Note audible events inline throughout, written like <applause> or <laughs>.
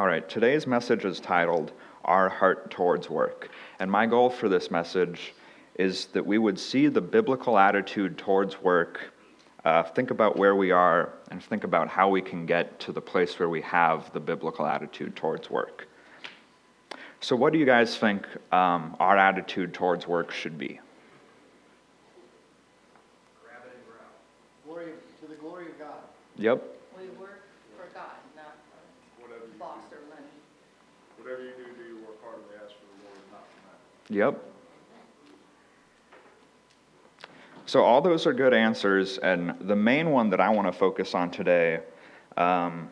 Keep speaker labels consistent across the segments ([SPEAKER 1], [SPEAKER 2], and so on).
[SPEAKER 1] All right, today's message is titled Our Heart Towards Work. And my goal for this message is that we would see the biblical attitude towards work, uh, think about where we are, and think about how we can get to the place where we have the biblical attitude towards work. So, what do you guys think um, our attitude towards work should be?
[SPEAKER 2] Glory, to the glory of God.
[SPEAKER 1] Yep.
[SPEAKER 3] We work for God, not for
[SPEAKER 4] Whatever you
[SPEAKER 3] boss
[SPEAKER 4] do,
[SPEAKER 3] or money.
[SPEAKER 4] whatever you do, do your work heartily as for the Lord, not for man.
[SPEAKER 1] Yep. So, all those are good answers, and the main one that I want to focus on today um,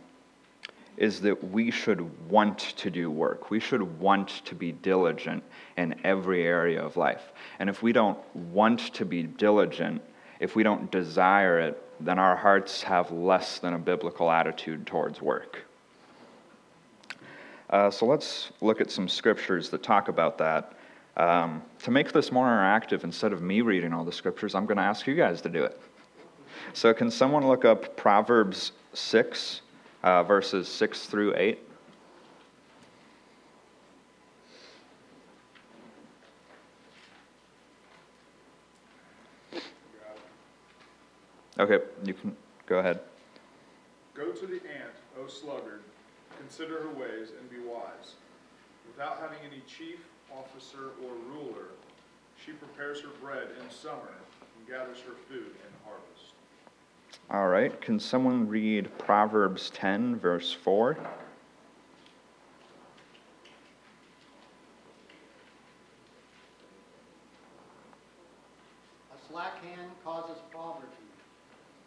[SPEAKER 1] is that we should want to do work. We should want to be diligent in every area of life. And if we don't want to be diligent, if we don't desire it, then our hearts have less than a biblical attitude towards work. Uh, so let's look at some scriptures that talk about that. Um, to make this more interactive, instead of me reading all the scriptures, I'm going to ask you guys to do it. So, can someone look up Proverbs 6, uh, verses 6 through 8? Okay, you can go ahead.
[SPEAKER 4] Go to the ant, O sluggard, consider her ways and be wise. Without having any chief, officer, or ruler, she prepares her bread in summer and gathers her food in harvest.
[SPEAKER 1] All right, can someone read Proverbs 10, verse 4?
[SPEAKER 2] A slack hand causes poverty,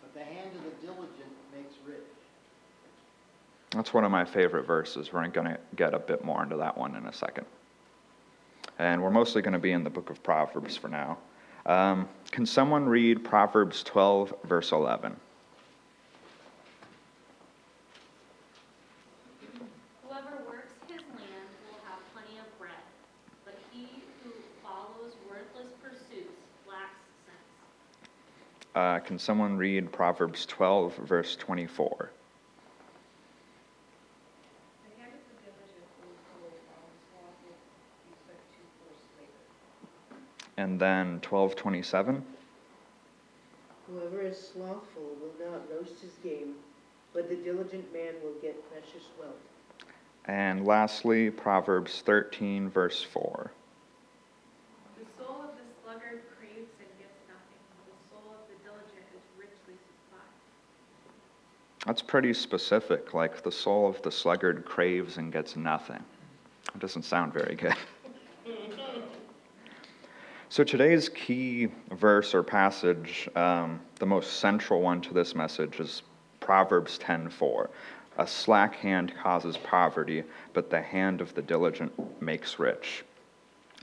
[SPEAKER 2] but the hand of the diligent makes rich.
[SPEAKER 1] That's one of my favorite verses. We're going to get a bit more into that one in a second. And we're mostly going to be in the book of Proverbs for now. Um, can someone read Proverbs 12, verse 11?
[SPEAKER 5] Whoever works his land will have plenty of bread, but he who follows worthless pursuits lacks sense.
[SPEAKER 1] Uh, can someone read Proverbs 12, verse 24?
[SPEAKER 3] The hand of the diligent will go on, slothful be put to forced labor.
[SPEAKER 1] And then 1227?
[SPEAKER 6] Whoever is slothful will not roast his game, but the diligent man will get precious wealth.
[SPEAKER 1] And lastly, Proverbs 13, verse 4.
[SPEAKER 5] The soul of the sluggard craves and gets nothing, the soul of the diligent is richly supplied.
[SPEAKER 1] That's pretty specific, like the soul of the sluggard craves and gets nothing. It doesn't sound very good. <laughs> So today's key verse or passage, um, the most central one to this message, is Proverbs 10:4. A slack hand causes poverty, but the hand of the diligent makes rich.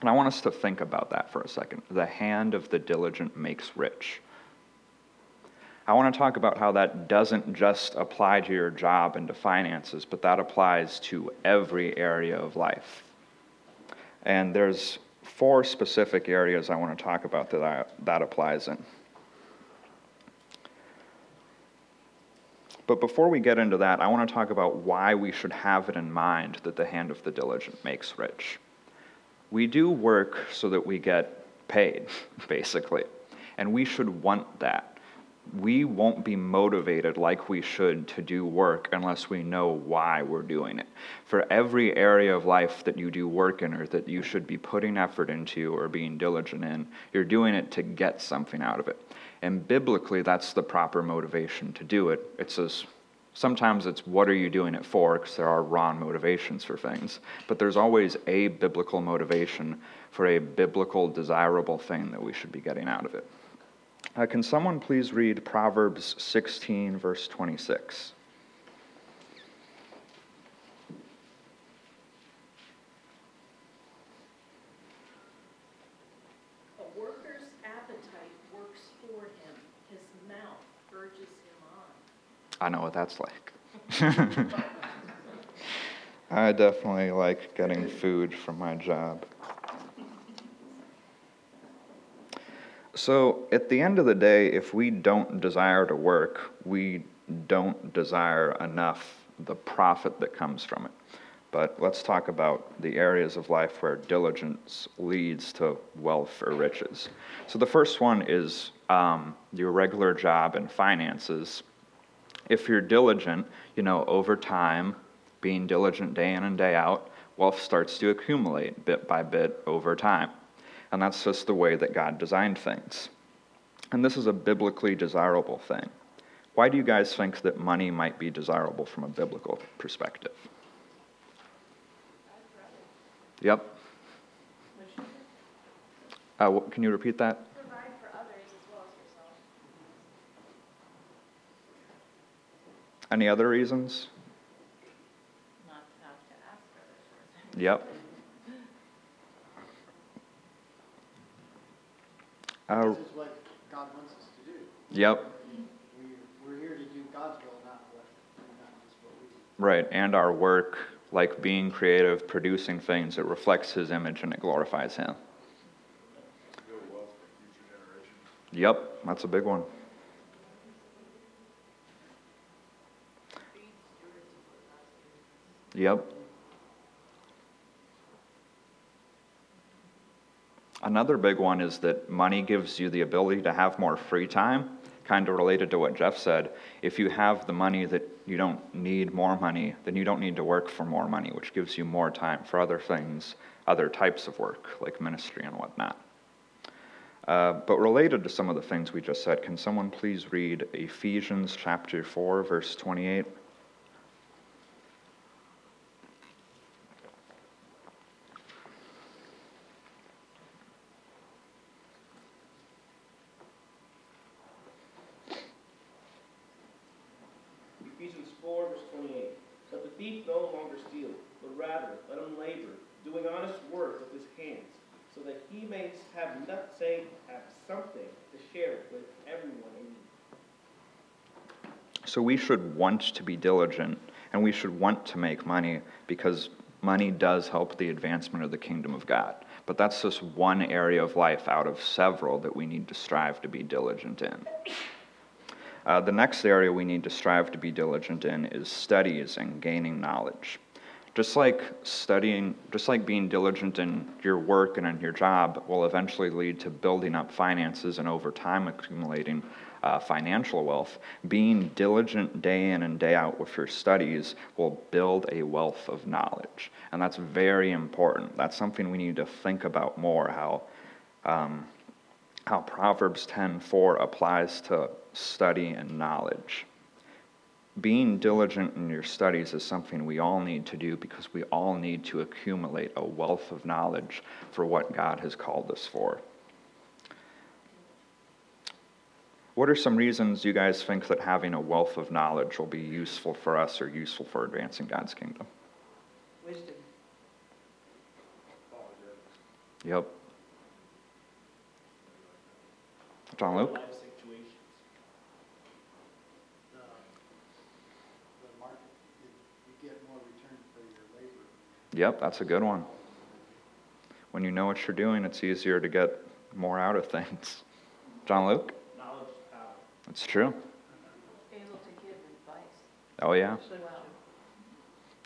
[SPEAKER 1] And I want us to think about that for a second. The hand of the diligent makes rich. I want to talk about how that doesn't just apply to your job and to finances, but that applies to every area of life. And there's four specific areas I want to talk about that I, that applies in. But before we get into that, I want to talk about why we should have it in mind that the hand of the diligent makes rich. We do work so that we get paid, <laughs> basically, and we should want that. We won't be motivated like we should to do work unless we know why we're doing it. For every area of life that you do work in or that you should be putting effort into or being diligent in, you're doing it to get something out of it. And biblically, that's the proper motivation to do it. It says, sometimes it's what are you doing it for, because there are wrong motivations for things. But there's always a biblical motivation for a biblical, desirable thing that we should be getting out of it. Uh, can someone please read Proverbs 16, verse 26?
[SPEAKER 3] A worker's appetite works for him, his mouth urges him on.
[SPEAKER 1] I know what that's like. <laughs> I definitely like getting food from my job. So, at the end of the day, if we don't desire to work, we don't desire enough the profit that comes from it. But let's talk about the areas of life where diligence leads to wealth or riches. So the first one is um, your regular job and finances. If you're diligent, you know, over time, being diligent day in and day out, wealth starts to accumulate bit by bit over time. And that's just the way that God designed things. And this is a biblically desirable thing. Why do you guys think that money might be desirable from a biblical perspective? Yep. Uh, can you repeat that?
[SPEAKER 5] Provide for others as well as yourself.
[SPEAKER 1] Any other reasons?
[SPEAKER 3] Not to have to ask for.
[SPEAKER 1] Yep. Uh,
[SPEAKER 2] This is what God wants us to do.
[SPEAKER 1] yep,
[SPEAKER 2] We, we're here to do God's will, not what, not just what we.
[SPEAKER 1] right. And our work, like being creative, producing things, it reflects His image and it glorifies Him.
[SPEAKER 4] Build wealth for future generations.
[SPEAKER 1] Yep, that's a big one. Yep. Another big one is that money gives you the ability to have more free time, kind of related to what Jeff said. If you have the money that you don't need more money, then you don't need to work for more money, which gives you more time for other things, other types of work, like ministry and whatnot. Uh, but related to some of the things we just said, can someone please read Ephesians chapter 4, verse 28?
[SPEAKER 7] Ephesians 4, verse 28. Let the thief no longer steal, but rather let him labor, doing honest work with his hands, so that he may have not say have something to share with everyone in need.
[SPEAKER 1] So we should want to be diligent and we should want to make money because money does help the advancement of the kingdom of God. But that's just one area of life out of several that we need to strive to be diligent in. Uh, the next area we need to strive to be diligent in is studies and gaining knowledge. Just like studying, just like being diligent in your work and in your job will eventually lead to building up finances and over time accumulating uh, financial wealth, being diligent day in and day out with your studies will build a wealth of knowledge. And that's very important. That's something we need to think about more how. Um, how Proverbs 10:4 applies to study and knowledge. Being diligent in your studies is something we all need to do because we all need to accumulate a wealth of knowledge for what God has called us for. What are some reasons you guys think that having a wealth of knowledge will be useful for us or useful for advancing God's kingdom?
[SPEAKER 6] Wisdom.
[SPEAKER 1] Yep. John Luke?
[SPEAKER 7] Life situations.
[SPEAKER 2] The, the market, you, you get more return for your labor.
[SPEAKER 1] Yep, that's a good one. When you know what you're doing, it's easier to get more out of things. <laughs> John Luke?
[SPEAKER 7] Knowledge is power.
[SPEAKER 1] That's true.
[SPEAKER 3] Able to give advice
[SPEAKER 1] Oh, yeah?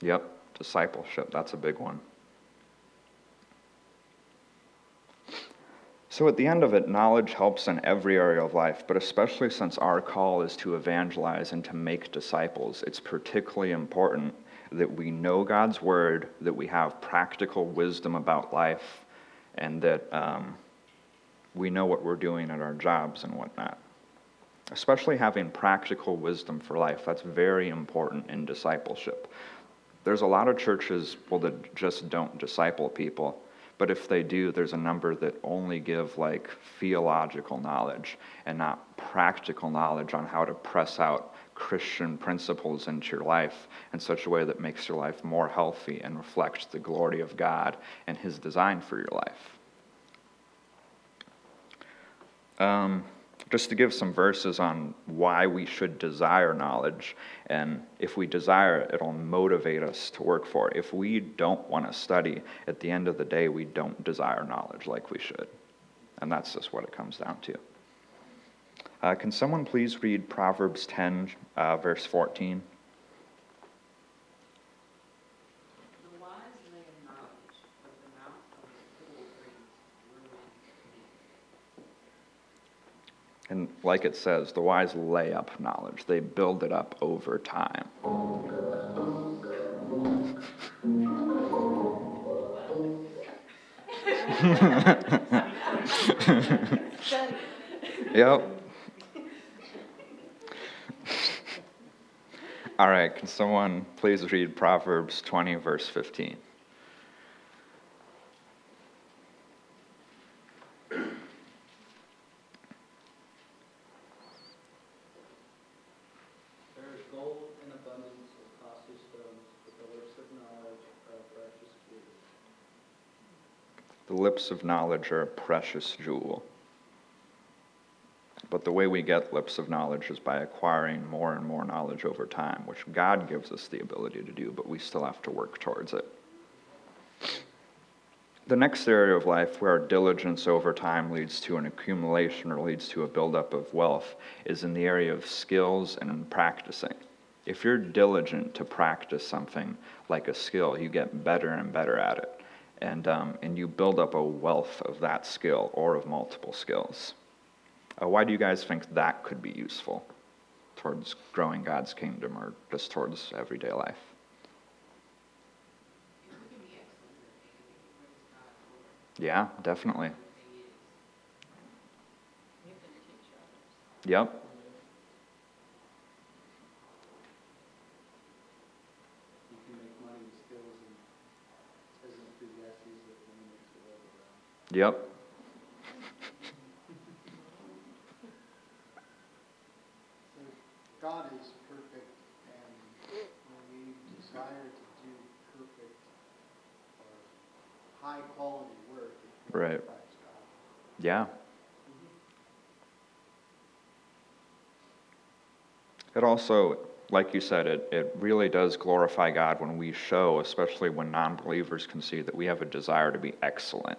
[SPEAKER 1] Yep, discipleship, that's a big one. So, at the end of it, knowledge helps in every area of life, but especially since our call is to evangelize and to make disciples, it's particularly important that we know God's word, that we have practical wisdom about life, and that um, we know what we're doing at our jobs and whatnot. Especially having practical wisdom for life, that's very important in discipleship. There's a lot of churches, well, that just don't disciple people. But if they do, there's a number that only give like theological knowledge and not practical knowledge on how to press out Christian principles into your life in such a way that makes your life more healthy and reflects the glory of God and His design for your life. Um, just to give some verses on why we should desire knowledge, and if we desire it, it'll motivate us to work for it. If we don't want to study, at the end of the day, we don't desire knowledge like we should. And that's just what it comes down to. Uh, can someone please read Proverbs 10, uh, verse 14? And like it says, the wise lay up knowledge, they build it up over time. <laughs> yep. All right, can someone please read Proverbs 20, verse 15?
[SPEAKER 8] There is gold in abundance of costly stones, but the lips of knowledge are a precious jewel.
[SPEAKER 1] The lips of knowledge are a precious jewel. But the way we get lips of knowledge is by acquiring more and more knowledge over time, which God gives us the ability to do, but we still have to work towards it. The next area of life where diligence over time leads to an accumulation or leads to a buildup of wealth is in the area of skills and in practicing. If you're diligent to practice something like a skill, you get better and better at it. And, um, and you build up a wealth of that skill or of multiple skills. Uh, why do you guys think that could be useful towards growing God's kingdom or just towards everyday life? Yeah, definitely. Yep.
[SPEAKER 8] You can make money with skills and as Ecclesiastes that money makes the world go round.
[SPEAKER 1] Yep.
[SPEAKER 2] God is perfect, and when we desire to do perfect or high-quality work, it
[SPEAKER 1] Right. Yeah. Mm-hmm. It also, like you said, it, it really does glorify God when we show, especially when non believers can see that we have a desire to be excellent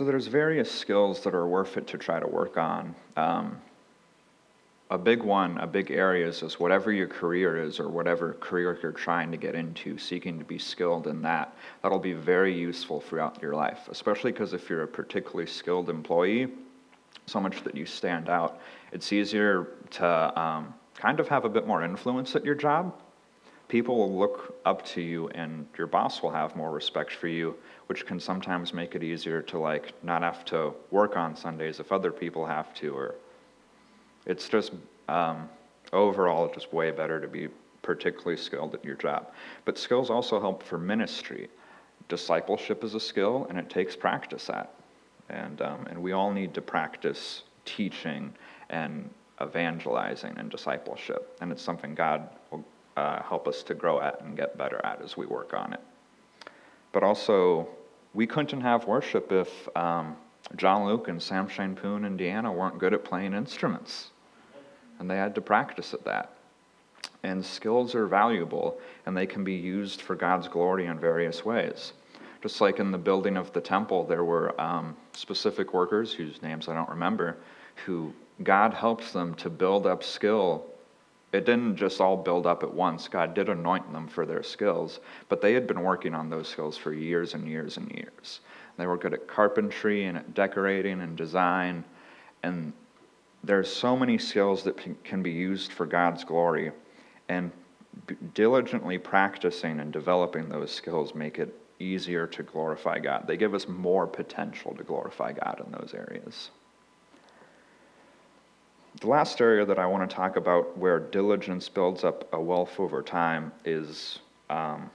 [SPEAKER 1] So there's various skills that are worth it to try to work on. Um, a big one, a big area is, is whatever your career is or whatever career you're trying to get into, seeking to be skilled in that. That'll be very useful throughout your life, especially because if you're a particularly skilled employee, so much that you stand out, it's easier to um, kind of have a bit more influence at your job. People will look up to you, and your boss will have more respect for you, which can sometimes make it easier to like not have to work on Sundays if other people have to, or it's just um, overall just way better to be particularly skilled at your job. But skills also help for ministry. Discipleship is a skill, and it takes practice at. And, um, and we all need to practice teaching and evangelizing and discipleship. And it's something God will uh, help us to grow at and get better at as we work on it. But also, we couldn't have worship if um, John Luke and Sam Shane Poon and Deanna weren't good at playing instruments. And they had to practice at that. And skills are valuable, and they can be used for God's glory in various ways. Just like in the building of the temple, there were um, specific workers whose names I don't remember, who God helps them to build up skill. It didn't just all build up at once. God did anoint them for their skills, but they had been working on those skills for years and years and years. They were good at carpentry and at decorating and design, and there's so many skills that can be used for God's glory, and diligently practicing and developing those skills make it easier to glorify God. They give us more potential to glorify God in those areas. The last area that I want to talk about where diligence builds up a wealth over time is um,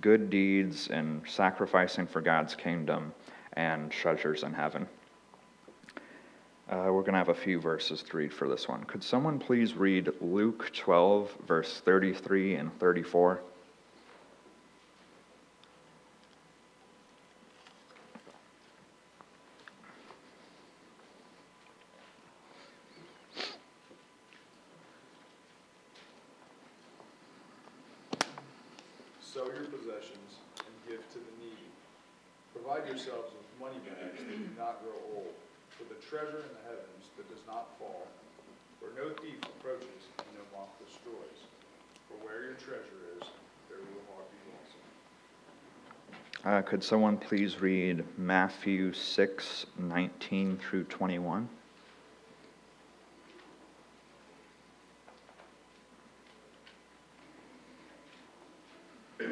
[SPEAKER 1] good deeds and sacrificing for God's kingdom and treasures in heaven. Uh, we're going to have a few verses to read for this one. Could someone please read Luke 12, verse 33 and 34?
[SPEAKER 4] Sell your possessions and give to the needy. Provide yourselves with money bags that do not grow old, with a treasure in the heavens that does not fall, where no thief approaches and no moth destroys. For where your treasure is, there will your heart be also.
[SPEAKER 1] Uh, could someone please read Matthew 6, 19 through 21?
[SPEAKER 3] Do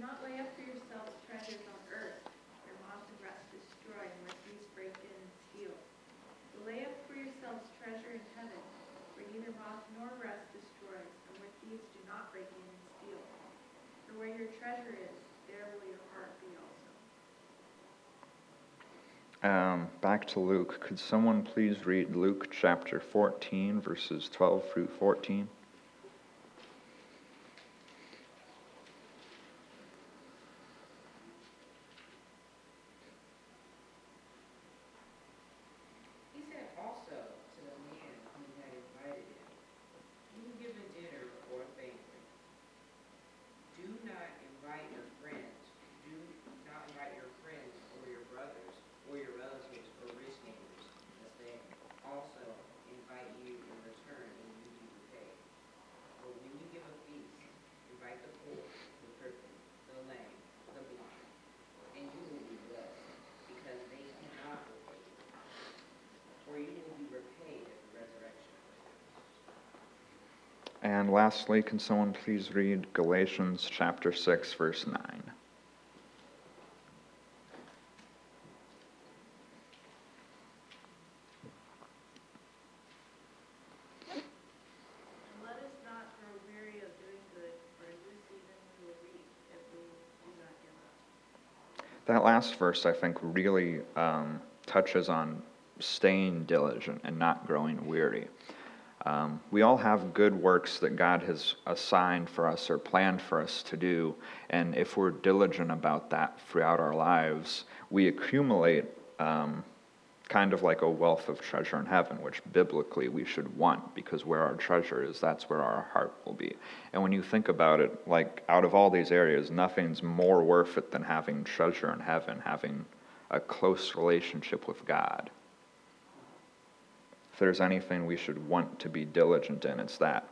[SPEAKER 3] not lay up for yourselves treasures on earth, where moth and rust destroy, and where thieves break in and steal. But lay up for yourselves treasure in heaven, where neither moth nor rust destroys, and where thieves do not break in and steal. For where your treasure is, there will your heart be also.
[SPEAKER 1] Um, back to Luke. Could someone please read Luke chapter 14, verses 12 through 14?
[SPEAKER 9] He said also to the man who had invited him, You give a dinner or a banquet. Do not invite your friends, do not invite your friends or your brothers or your relatives or rich neighbors, lest they also invite you in return and you be repaid. But when you give a feast, invite the poor, the crippled, the lame, the blind, and you will be blessed, because they cannot repay you for you will be repaid at the resurrection of the dead.
[SPEAKER 1] And lastly, can someone please read Galatians chapter 6, verse 9?
[SPEAKER 3] And let us not grow weary of doing good, for in due season we will reap if we do not give up.
[SPEAKER 1] That last verse, I think, really um, touches on staying diligent and not growing weary. Um, we all have good works that God has assigned for us or planned for us to do, and if we're diligent about that throughout our lives, we accumulate um, kind of like a wealth of treasure in heaven, which biblically we should want because where our treasure is, that's where our heart will be. And when you think about it, like out of all these areas, nothing's more worth it than having treasure in heaven, having a close relationship with God. There's anything we should want to be diligent in, it's that.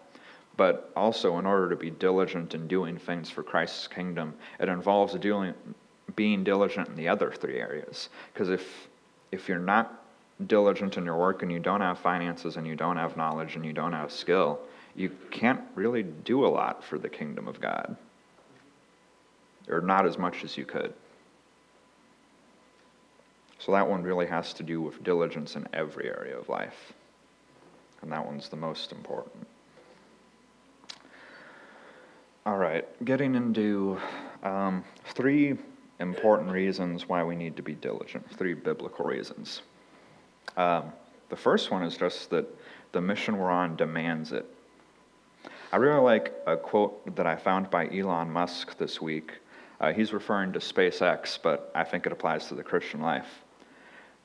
[SPEAKER 1] But also, in order to be diligent in doing things for Christ's kingdom, it involves doing, being diligent in the other three areas. Because if if you're not diligent in your work and you don't have finances and you don't have knowledge and you don't have skill, you can't really do a lot for the kingdom of God. Or not as much as you could. So that one really has to do with diligence in every area of life. And that one's the most important. All right, getting into um, three important reasons why we need to be diligent, three biblical reasons. Um, the first one is just that the mission we're on demands it. I really like a quote that I found by Elon Musk this week. Uh, he's referring to SpaceX, but I think it applies to the Christian life.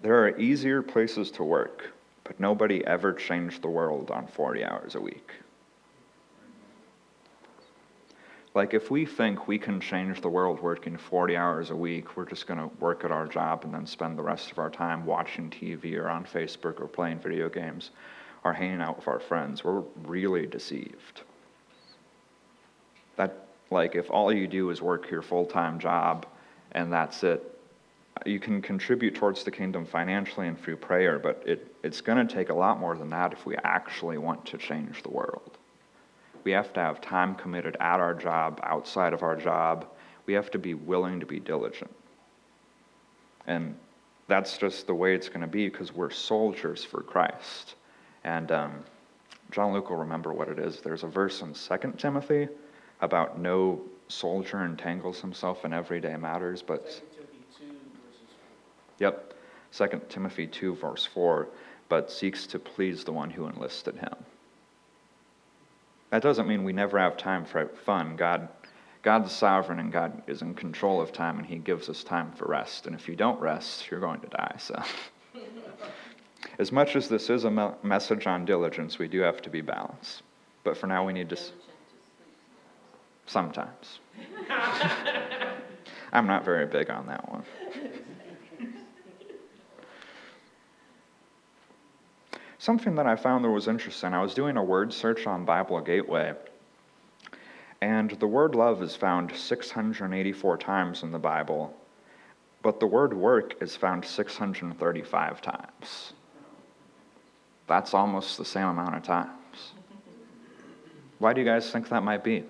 [SPEAKER 1] There are easier places to work, but nobody ever changed the world on 40 hours a week. Like, if we think we can change the world working 40 hours a week, we're just going to work at our job and then spend the rest of our time watching TV or on Facebook or playing video games or hanging out with our friends. We're really deceived. That, like, if all you do is work your full time job and that's it, you can contribute towards the kingdom financially and through prayer, but it, it's going to take a lot more than that if we actually want to change the world. We have to have time committed at our job, outside of our job. We have to be willing to be diligent. And that's just the way it's going to be because we're soldiers for Christ. And um, John Luke will remember what it is. There's a verse in 2 Timothy about no soldier entangles himself in everyday matters, but.
[SPEAKER 7] Second Timothy two verses
[SPEAKER 1] Yep. 2 Timothy 2, verse 4, but seeks to please the one who enlisted him. That doesn't mean we never have time for fun. God, God's sovereign and God is in control of time and He gives us time for rest. And if you don't rest, you're going to die. So, <laughs> as much as this is a message on diligence, we do have to be balanced. But for now, we need to. Sometimes. <laughs> I'm not very big on that one. Something that I found that was interesting, I was doing a word search on Bible Gateway, and the word love is found 684 times in the Bible, but the word work is found 635 times. That's almost the same amount of times. Why do you guys think that might be?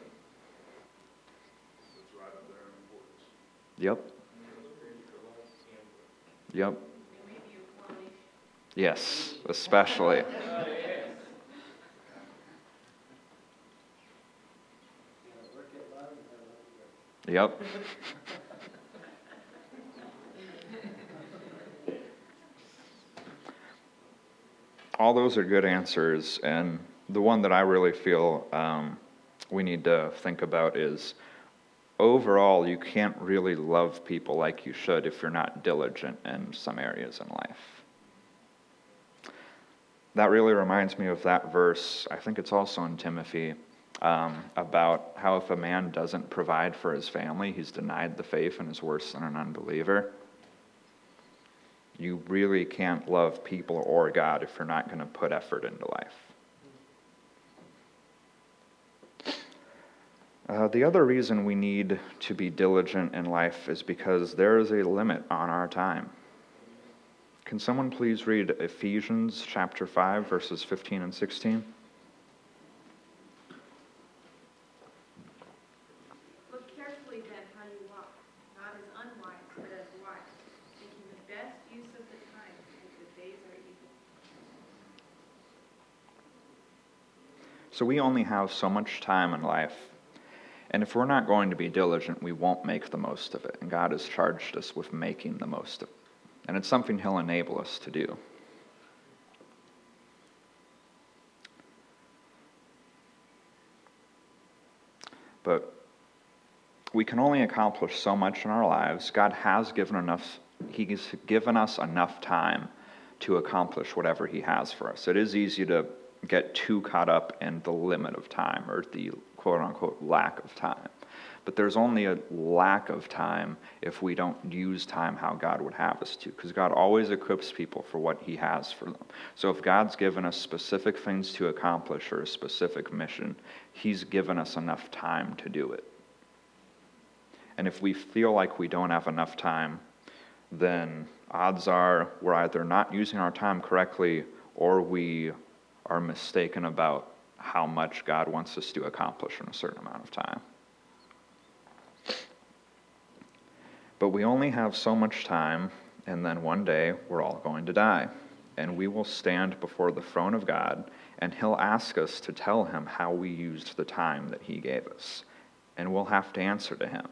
[SPEAKER 1] Yep. Yep. Yes, especially. Yep. All those are good answers, and the one that I really feel um, we need to think about is overall, you can't really love people like you should if you're not diligent in some areas in life. That really reminds me of that verse, I think it's also in Timothy, um, about how if a man doesn't provide for his family, he's denied the faith and is worse than an unbeliever. You really can't love people or God if you're not going to put effort into life. Uh, the other reason we need to be diligent in life is because there is a limit on our time. Can someone please read Ephesians chapter 5, verses 15 and 16?
[SPEAKER 3] Look carefully then how you walk, not as unwise, but as wise, making the best use of the time, because the days are evil.
[SPEAKER 1] So we only have so much time in life. And if we're not going to be diligent, we won't make the most of it. And God has charged us with making the most of it. And it's something He'll enable us to do. But we can only accomplish so much in our lives. God has given enough, He's given us enough time to accomplish whatever He has for us. It is easy to get too caught up in the limit of time or the quote unquote lack of time. But there's only a lack of time if we don't use time how God would have us to, because God always equips people for what He has for them. So if God's given us specific things to accomplish or a specific mission, He's given us enough time to do it. And if we feel like we don't have enough time, then odds are we're either not using our time correctly or we are mistaken about how much God wants us to accomplish in a certain amount of time. But we only have so much time, and then one day we're all going to die. And we will stand before the throne of God, and He'll ask us to tell Him how we used the time that He gave us. And we'll have to answer to Him.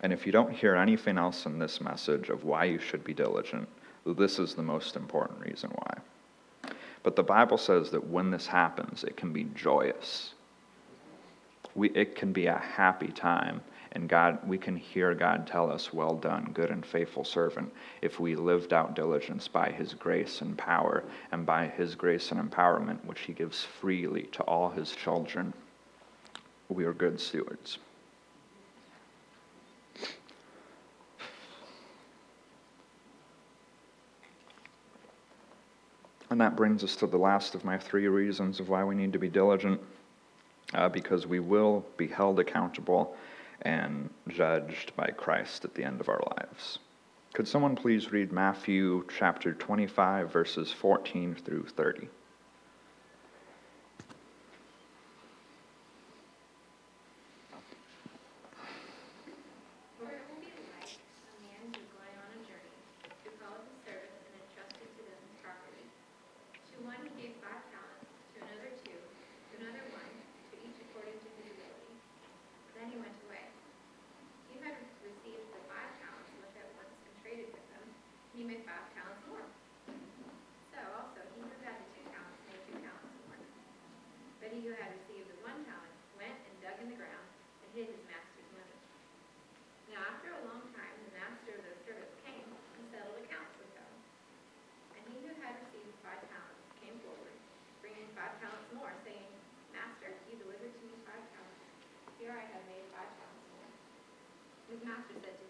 [SPEAKER 1] And if you don't hear anything else in this message of why you should be diligent, this is the most important reason why. But the Bible says that when this happens, it can be joyous. We, it can be a happy time. And God, we can hear God tell us, Well done, good and faithful servant, if we lived out diligence by His grace and power, and by His grace and empowerment, which He gives freely to all His children. We are good stewards. And that brings us to the last of my three reasons of why we need to be diligent, uh, because we will be held accountable and judged by Christ at the end of our lives. Could someone please read Matthew chapter 25, verses 14 through 30?
[SPEAKER 5] he made five talents more. So also he who had the two talents made two talents more. But he who had received the one talent went and dug in the ground and hid his master's money. Now after a long time the master of those servants came and settled accounts with them. And he who had received five talents came forward, bringing five talents more, saying, Master, you delivered to me five talents. Here I have made five talents more. His master said to him,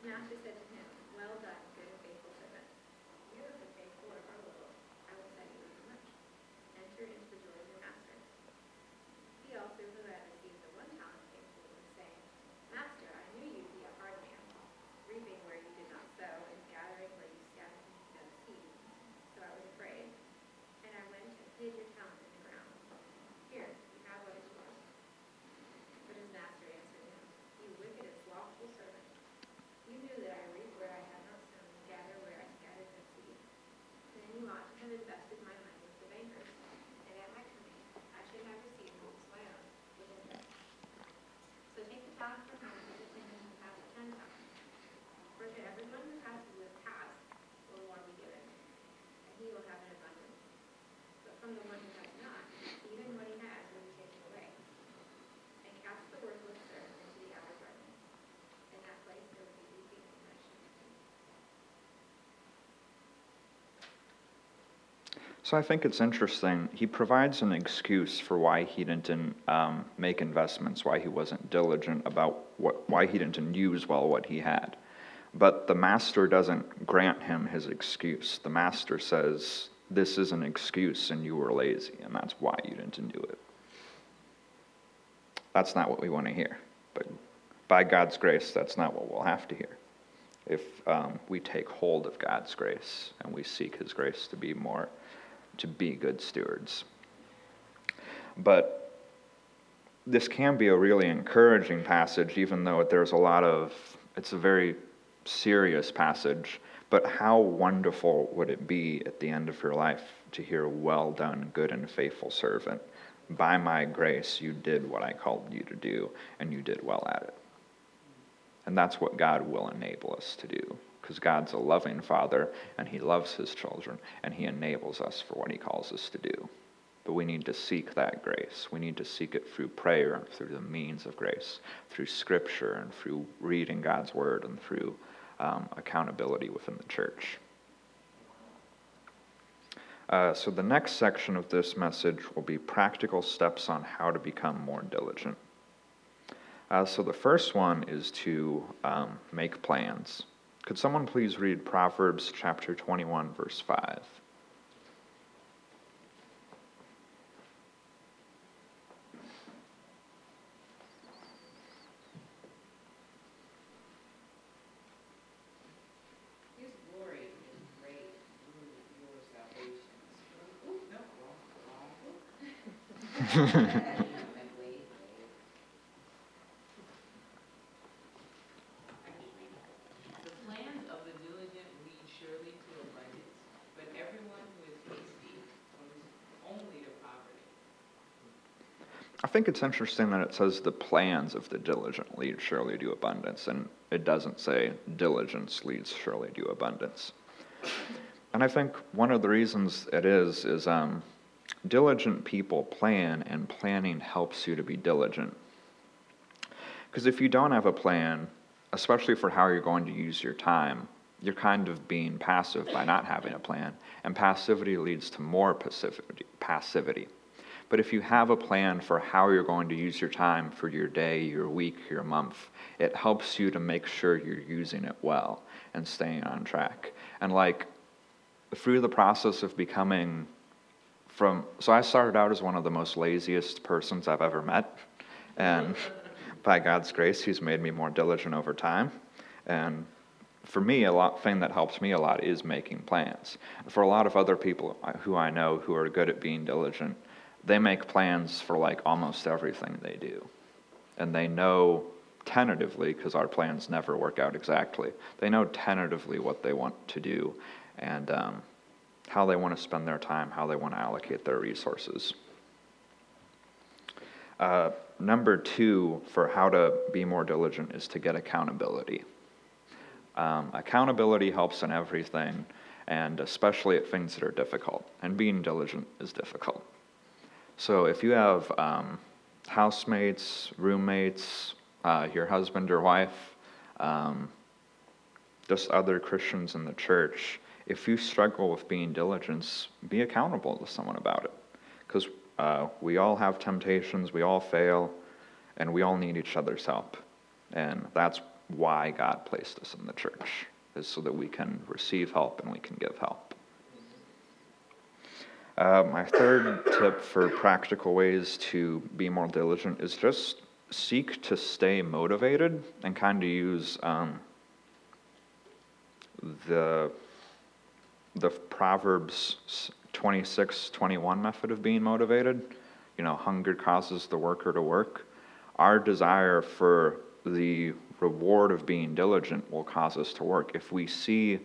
[SPEAKER 5] His master said to him, Well done, good and faithful servant. You have been faithful over a little, I will set you over much. Enter into the joy of your master. He also who had received the one talent came forward, saying, Master, I knew you to be a hard man, reaping where you did not sow, and gathering where you scattered no seed. So I was afraid, and I went and hid your talent in the ground. Here, you have what is yours. But his master answered him, You wicked and slothful servant. You knew that I reap where I had not sown, and gather where I scattered no seed. Then you ought to have invested my money with the bankers, and at my coming I should have received what was my own with interest. So take the talent from him and give it to him who has ten talents. For to everyone who has will has, will more be given, and he will have an abundance. But from the one who has not, even what he has will be taken away. And cast the worthless servant into the outer darkness. In that place there will be weeping and gnashing of teeth.
[SPEAKER 1] So I think it's interesting. He provides an excuse for why he didn't um, make investments, why he wasn't diligent about what, why he didn't use well what he had. But the master doesn't grant him his excuse. The master says, This is an excuse and you were lazy, and that's why you didn't do it. That's not what we want to hear. But by God's grace, that's not what we'll have to hear. If um, we take hold of God's grace and we seek his grace to be more to be good stewards. But this can be a really encouraging passage, even though there's a lot of, it's a very serious passage. But how wonderful would it be at the end of your life to hear, Well done, good and faithful servant. By my grace, you did what I called you to do, and you did well at it. And that's what God will enable us to do because God's a loving Father and He loves His children and He enables us for what He calls us to do. But we need to seek that grace. We need to seek it through prayer through the means of grace, through Scripture and through reading God's Word and through um, accountability within the church. Uh, so, the next section of this message will be practical steps on how to become more diligent. Uh, so, the first one is to um, make plans. Could someone please read Proverbs chapter 21, verse 5?
[SPEAKER 9] His glory is great through your salvation. Ooh, no, wrong, wrong book. Wait, wait. The plans of the diligent lead surely to abundance, but everyone who is hasty comes only to poverty.
[SPEAKER 1] I think it's interesting that it says the plans of the diligent lead surely to abundance, and it doesn't say diligence leads surely to abundance. And I think one of the reasons it is is um, diligent people plan, and planning helps you to be diligent. Because if you don't have a plan, especially for how you're going to use your time, you're kind of being passive by not having a plan, and passivity leads to more passivity. passivity. But if you have a plan for how you're going to use your time for your day, your week, your month, it helps you to make sure you're using it well and staying on track. And like through the process of becoming from so I started out as one of the most laziest persons I've ever met. And <laughs> by God's grace, He's made me more diligent over time. And for me, a lot thing that helps me a lot is making plans. For a lot of other people who I know who are good at being diligent, they make plans for like almost everything they do. And they know tentatively, because our plans never work out exactly, they know tentatively what they want to do and um, how they want to spend their time, how they want to allocate their resources. Uh, number two for how to be more diligent is to get accountability. Um, accountability helps in everything, and especially at things that are difficult. And being diligent is difficult. So if you have um, housemates, roommates, uh, your husband or wife, um, just other Christians in the church, if you struggle with being diligent, be accountable to someone about it. Because uh, we all have temptations, we all fail, and we all need each other's help. And that's why God placed us in the church, is so that we can receive help and we can give help. Uh, my third tip for practical ways to be more diligent is just seek to stay motivated and kind of use um, the the Proverbs 26, 21 method of being motivated. You know, hunger causes the worker to work. Our desire for the reward of being diligent will cause us to work. If we see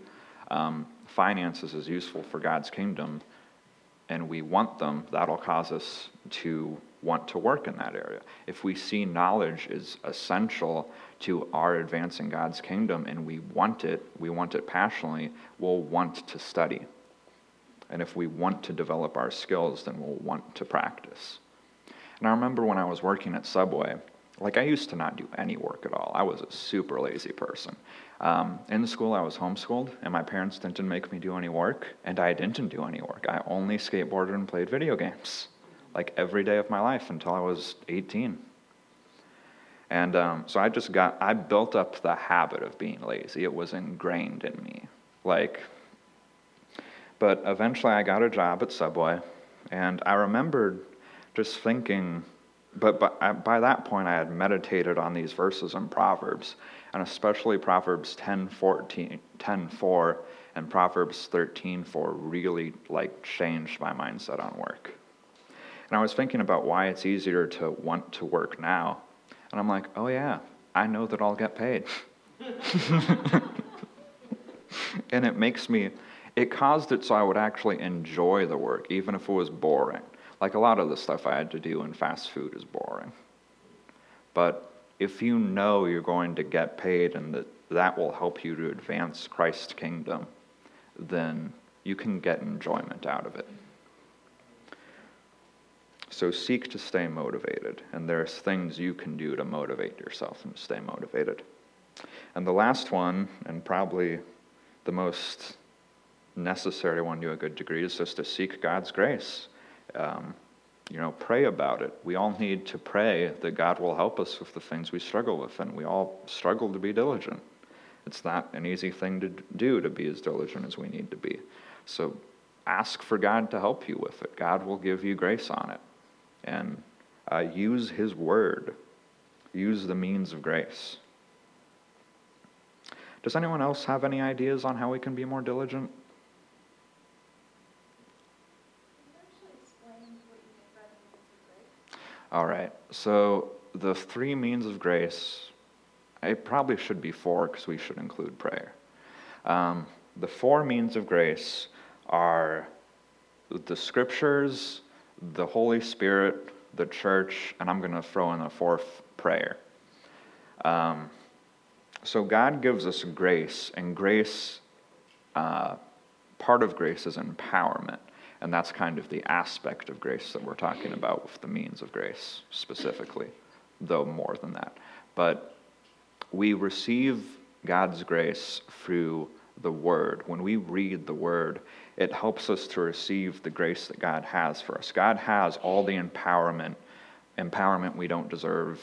[SPEAKER 1] um, finances as useful for God's kingdom and we want them, that'll cause us to want to work in that area. If we see knowledge is essential to our advancing God's kingdom and we want it, we want it passionately, we'll want to study. And if we want to develop our skills, then we'll want to practice. And I remember when I was working at Subway, like I used to not do any work at all. I was a super lazy person. Um, in school, I was homeschooled, and my parents didn't make me do any work, and I didn't do any work. I only skateboarded and played video games, like every day of my life until I was 18. And um, so I just got, I built up the habit of being lazy. It was ingrained in me. Like, but eventually I got a job at Subway, and I remembered just thinking, but by, by that point I had meditated on these verses in Proverbs, and especially Proverbs 10, 14, 10 4 and Proverbs 13 4 really like changed my mindset on work. And I was thinking about why it's easier to want to work now. And I'm like, oh yeah, I know that I'll get paid. <laughs> and it makes me it caused it so I would actually enjoy the work, even if it was boring. Like a lot of the stuff I had to do in fast food is boring. But if you know you're going to get paid and that that will help you to advance Christ's kingdom, then you can get enjoyment out of it. So seek to stay motivated, and there's things you can do to motivate yourself and stay motivated. And the last one, and probably the most necessary one to a good degree is just to seek God's grace. Um, you know, pray about it. We all need to pray that God will help us with the things we struggle with, and we all struggle to be diligent. It's not an easy thing to do to be as diligent as we need to be. So ask for God to help you with it. God will give you grace on it. And uh, use His word, use the means of grace. Does anyone else have any ideas on how we can be more diligent? All right. So the three means of grace, it probably should be four because we should include prayer. Um, the four means of grace are the scriptures, the Holy Spirit, the church, and I'm going to throw in a fourth prayer. Um, so God gives us grace, and grace, uh, part of grace is empowerment. And that's kind of the aspect of grace that we're talking about with the means of grace specifically, though more than that. But we receive God's grace through the Word. When we read the Word, it helps us to receive the grace that God has for us. God has all the empowerment, empowerment we don't deserve,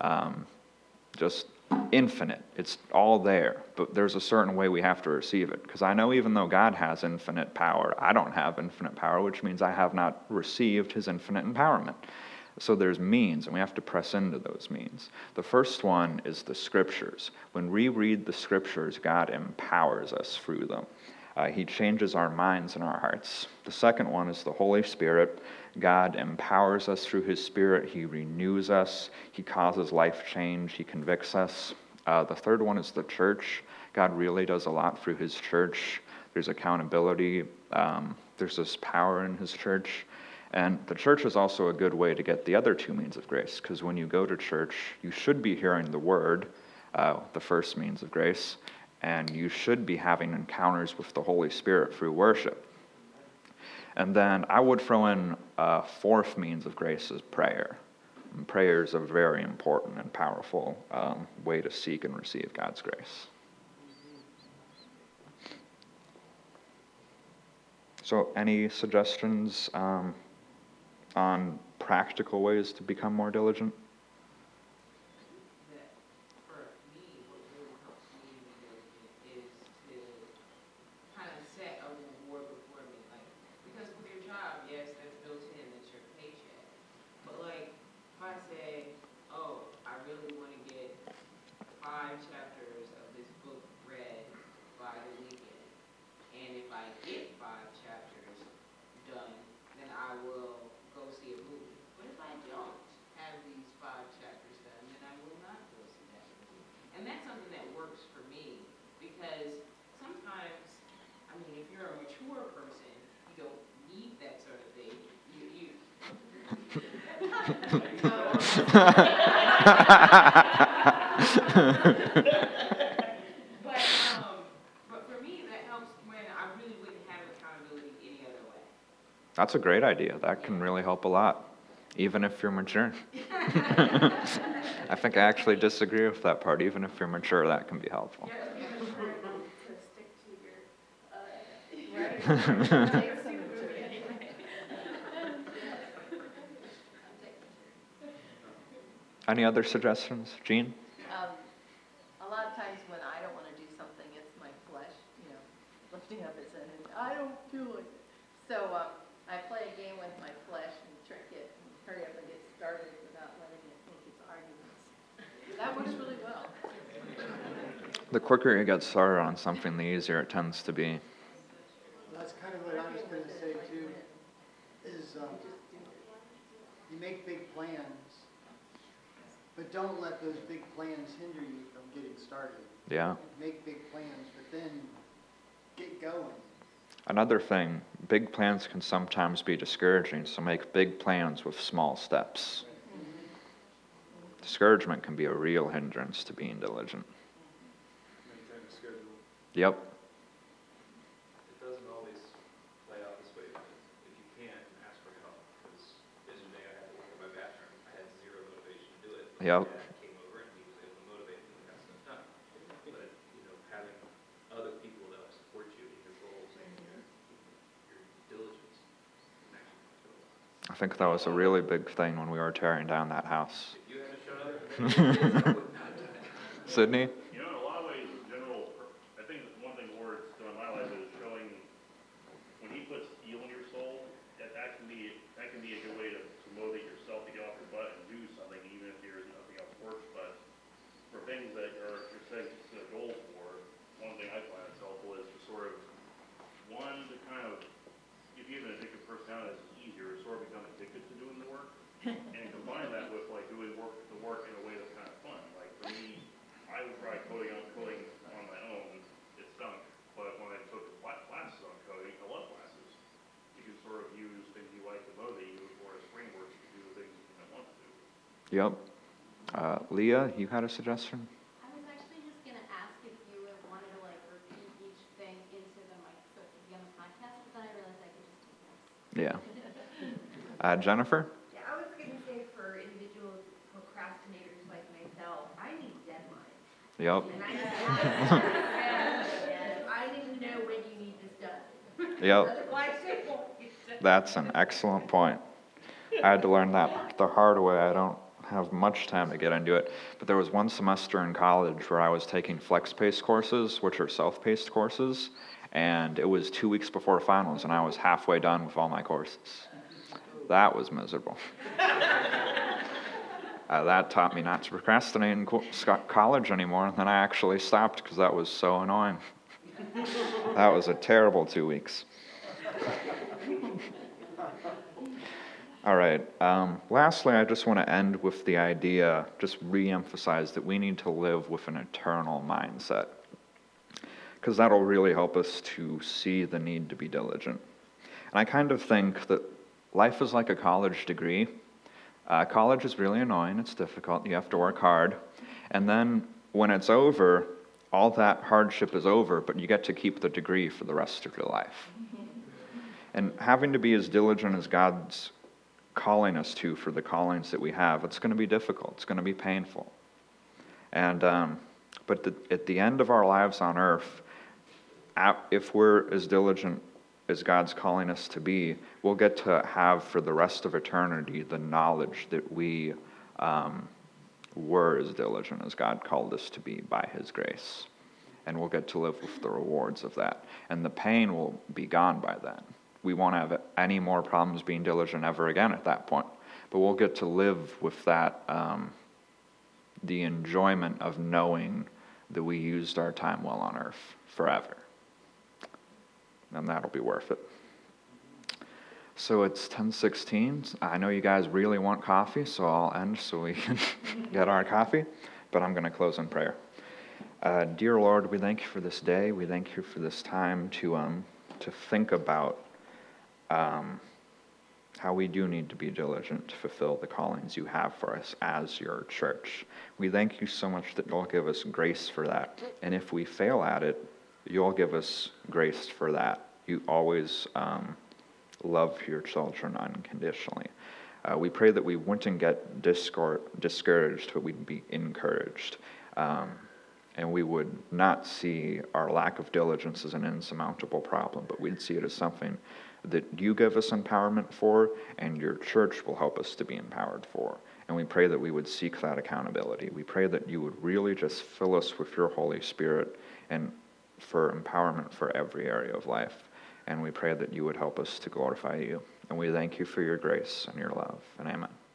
[SPEAKER 1] um, just infinite. It's all there, but there's a certain way we have to receive it. Because I know even though God has infinite power, I don't have infinite power, which means I have not received his infinite empowerment. So there's means, and we have to press into those means. The first one is the scriptures. When we read the scriptures, God empowers us through them. Uh, he changes our minds and our hearts. The second one is the Holy Spirit. God empowers us through His Spirit. He renews us. He causes life change. He convicts us. Uh, the third one is the church. God really does a lot through His church. There's accountability. Um, there's this power in His church. And the church is also a good way to get the other two means of grace, because when you go to church, you should be hearing the word, uh, the first means of grace, and you should be having encounters with the Holy Spirit through worship. And then I would throw in a fourth means of grace is prayer. And prayer is a very important and powerful um, way to seek and receive God's grace. So, any suggestions um, on practical ways to become more diligent?
[SPEAKER 9] that for me, what really helps me to be diligent is to kind of set a reward before me, like, because with your job, yes, that's built in, it's your paycheck. But like, if I say, oh, I really want to get five chapters of this book read by the weekend, and if I get five chapters done, then I will go see a movie. But if I don't have these five chapters done, then I will not go see that movie. And that's something that works for me, because sometimes, I mean, if you're a mature person, you don't need that sort of thing. You, you. But, um, but for me, that helps <laughs> when I really wouldn't have accountability any other way.
[SPEAKER 1] That's a great idea. That can really help a lot, even if you're mature. <laughs> I think I actually disagree with that part. Even if you're mature, that can be helpful.
[SPEAKER 3] To <laughs> stick to your, uh, right?
[SPEAKER 1] Any other suggestions? Jean?
[SPEAKER 10] Um, a lot of times when I don't want to do something, it's my flesh, you know, lifting up its and I don't feel like it. So, um, I play a game with my flesh and trick it, and hurry up and get started without letting it make its arguments. That works really well.
[SPEAKER 1] The quicker you get started on something, the easier it tends to be.
[SPEAKER 2] That's kind of what I was gonna say too, is, um, you make big plans, but don't let those big plans hinder you from getting started.
[SPEAKER 1] Yeah.
[SPEAKER 2] Make big plans, but then get going.
[SPEAKER 1] Another thing, big plans can sometimes be discouraging, so make big plans with small steps. Discouragement can be a real hindrance to being diligent.
[SPEAKER 4] Maintain a schedule.
[SPEAKER 1] Yep.
[SPEAKER 11] It doesn't always play out this way, but if you can, ask for help, because yesterday I had to work on my bathroom, I had zero motivation to do it. My
[SPEAKER 1] Yep.
[SPEAKER 11] dad came over and he was able to motivate me and got stuff done. But, you know, having other people that support you in your goals and your, your diligence can actually fulfill a lot.
[SPEAKER 1] I think that was a really big thing when we were tearing down that house.
[SPEAKER 11] If <laughs> <laughs> you hadn't shown up, I would not have done it.
[SPEAKER 1] Sydney?
[SPEAKER 12] You know, in a lot of ways, in general, I think one thing Ward's done in my life is showing, when he puts steel in your soul, that that can be, that can be a good way to to motivate yourself to get off your butt and do something, even if there's nothing else works, but for things that are, you're setting a goal for, one thing I find is helpful is to sort of, one, to kind of, if you have an addictive personality, it's easier to sort of become addicted to doing the work, and combine that with like doing work, the work in a way that's kind of fun. Like for me, I would try coding on coding on my own, it stunk. But when I took cla- classes on coding, I love classes. You can sort of use things you like to motivate you or as frameworks to do the things you might want to do.
[SPEAKER 1] Yep. Uh, Leah, you had a suggestion?
[SPEAKER 5] I was actually just gonna ask if you would wanted to like repeat each thing into the mic so it could be on the podcast, but then I realized I could just do this.
[SPEAKER 1] Yeah. <laughs> Uh, Jennifer?
[SPEAKER 10] Yeah, I was gonna say for individual procrastinators like myself, I need deadlines.
[SPEAKER 1] Yep.
[SPEAKER 10] And I need, and <laughs> I need to know when you need this done.
[SPEAKER 1] Yep.
[SPEAKER 10] Otherwise, it won't get.
[SPEAKER 1] That's an excellent point. I had to learn that the hard way. I don't have much time to get into it. But there was one semester in college where I was taking flex paced courses, which are self paced courses, and it was two weeks before finals, and I was halfway done with all my courses. That was miserable. <laughs> Uh, that taught me not to procrastinate in co- college anymore, and then I actually stopped because that was so annoying. <laughs> that was a terrible two weeks. All right. Um, lastly, I just want to end with the idea, just re emphasize that we need to live with an eternal mindset. Because that'll really help us to see the need to be diligent. And I kind of think that life is like a college degree. Uh, college is really annoying, it's difficult, you have to work hard. And then when it's over, all that hardship is over, but you get to keep the degree for the rest of your life. <laughs> And having to be as diligent as God's calling us to for the callings that we have, it's going to be difficult. It's going to be painful. And, um, but the, at the end of our lives on earth, if we're as diligent as God's calling us to be, we'll get to have for the rest of eternity the knowledge that we um, were as diligent as God called us to be by His grace. And we'll get to live with the rewards of that. And the pain will be gone by then. We won't have any more problems being diligent ever again at that point. But we'll get to live with that, um, the enjoyment of knowing that we used our time well on earth forever and that'll be worth it. So it's 10:16. I know you guys really want coffee, so I'll end so we can <laughs> get our coffee, but I'm going to close in prayer. Uh, dear Lord, we thank you for this day. We thank you for this time to um to think about um, how we do need to be diligent to fulfill the callings you have for us as your church. We thank you so much that you'll give us grace for that, and if we fail at it, you'll give us grace for that. You always um, love your children unconditionally. Uh, we pray that we wouldn't get discor- discouraged, but we'd be encouraged. Um, and we would not see our lack of diligence as an insurmountable problem, but we'd see it as something that you give us empowerment for, and your church will help us to be empowered for. And we pray that we would seek that accountability. We pray that you would really just fill us with your Holy Spirit and for empowerment for every area of life. And we pray that you would help us to glorify you. And we thank you for your grace and your love. And amen.